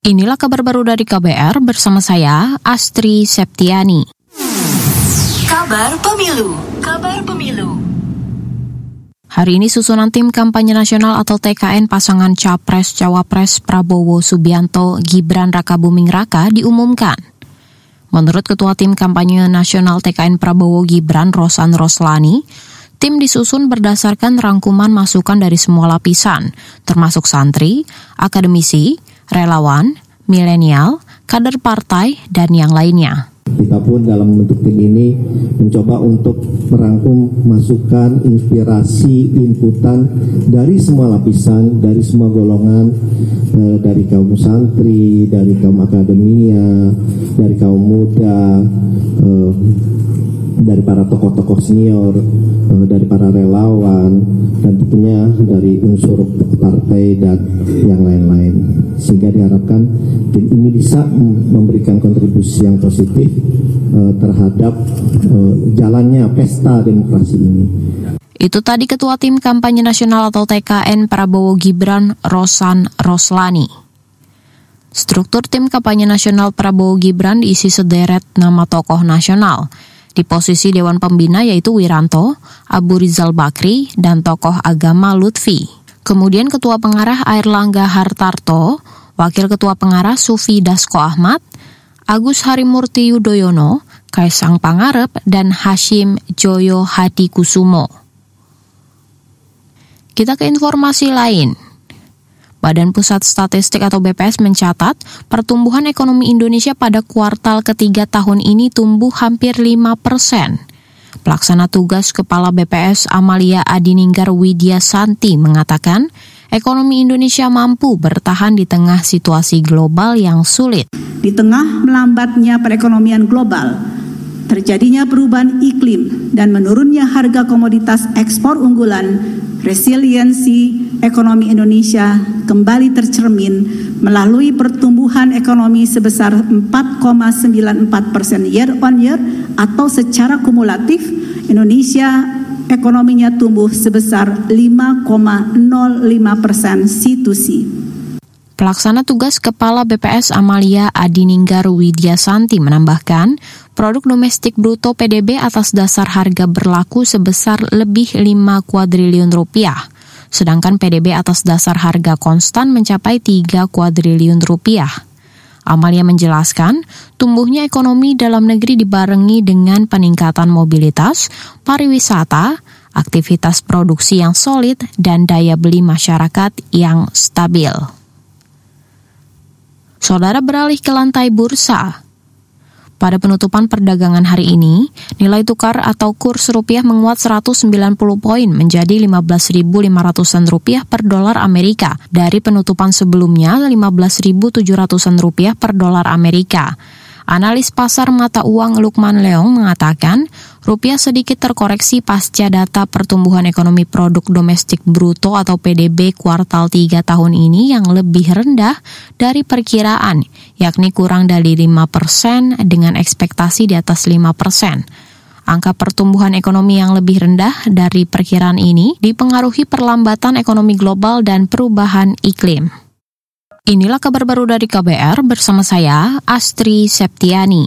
Inilah kabar baru dari KBR bersama saya, Astri Septiani. Kabar Pemilu, Kabar Pemilu. Hari ini susunan tim kampanye nasional atau TKN pasangan Capres Cawapres Prabowo Subianto Gibran Raka Buming Raka diumumkan. Menurut Ketua Tim Kampanye Nasional TKN Prabowo Gibran Rosan Roslani, tim disusun berdasarkan rangkuman masukan dari semua lapisan, termasuk santri, akademisi, relawan, milenial, kader partai, dan yang lainnya. Kita pun dalam bentuk tim ini mencoba untuk merangkum masukan, inspirasi, inputan dari semua lapisan, dari semua golongan, eh, dari kaum santri, dari kaum akademia, dari kaum muda, eh, dari para tokoh-tokoh senior, eh, dari para relawan, dan tentunya dari unsur partai dan yang lain-lain. Sehingga diharapkan tim ini bisa memberikan kontribusi yang positif eh, terhadap eh, jalannya pesta demokrasi ini. Itu tadi Ketua Tim Kampanye Nasional atau TKN Prabowo Gibran Rosan Roslani. Struktur tim kampanye nasional Prabowo Gibran diisi sederet nama tokoh nasional. Di posisi Dewan Pembina yaitu Wiranto, Abu Rizal Bakri, dan tokoh agama Lutfi. Kemudian Ketua Pengarah Airlangga Hartarto, Wakil Ketua Pengarah Sufi Dasko Ahmad, Agus Harimurti Yudhoyono, Kaisang Pangarep, dan Hashim Joyo Hadi Kusumo. Kita ke informasi lain. Badan Pusat Statistik atau BPS mencatat pertumbuhan ekonomi Indonesia pada kuartal ketiga tahun ini tumbuh hampir 5 persen. Pelaksana tugas Kepala BPS Amalia Adininggar Widya Santi mengatakan, ekonomi Indonesia mampu bertahan di tengah situasi global yang sulit. Di tengah melambatnya perekonomian global, terjadinya perubahan iklim dan menurunnya harga komoditas ekspor unggulan, resiliensi ekonomi Indonesia kembali tercermin melalui pertumbuhan ekonomi sebesar 4,94 persen year on year atau secara kumulatif Indonesia ekonominya tumbuh sebesar 5,05 persen C2C. Pelaksana tugas Kepala BPS Amalia Adininggar Widya Santi menambahkan, produk domestik bruto PDB atas dasar harga berlaku sebesar lebih 5 kuadriliun rupiah, sedangkan PDB atas dasar harga konstan mencapai 3 kuadriliun rupiah. Amalia menjelaskan, tumbuhnya ekonomi dalam negeri dibarengi dengan peningkatan mobilitas, pariwisata, aktivitas produksi yang solid, dan daya beli masyarakat yang stabil. Saudara beralih ke lantai bursa. Pada penutupan perdagangan hari ini, nilai tukar atau kurs rupiah menguat 190 poin menjadi 15.500-an rupiah per dolar Amerika dari penutupan sebelumnya 15.700-an rupiah per dolar Amerika. Analis pasar mata uang Lukman Leong mengatakan, rupiah sedikit terkoreksi pasca data pertumbuhan ekonomi produk domestik bruto atau PDB kuartal 3 tahun ini yang lebih rendah dari perkiraan, yakni kurang dari 5 persen dengan ekspektasi di atas 5 persen. Angka pertumbuhan ekonomi yang lebih rendah dari perkiraan ini dipengaruhi perlambatan ekonomi global dan perubahan iklim. Inilah kabar baru dari KBR bersama saya, Astri Septiani.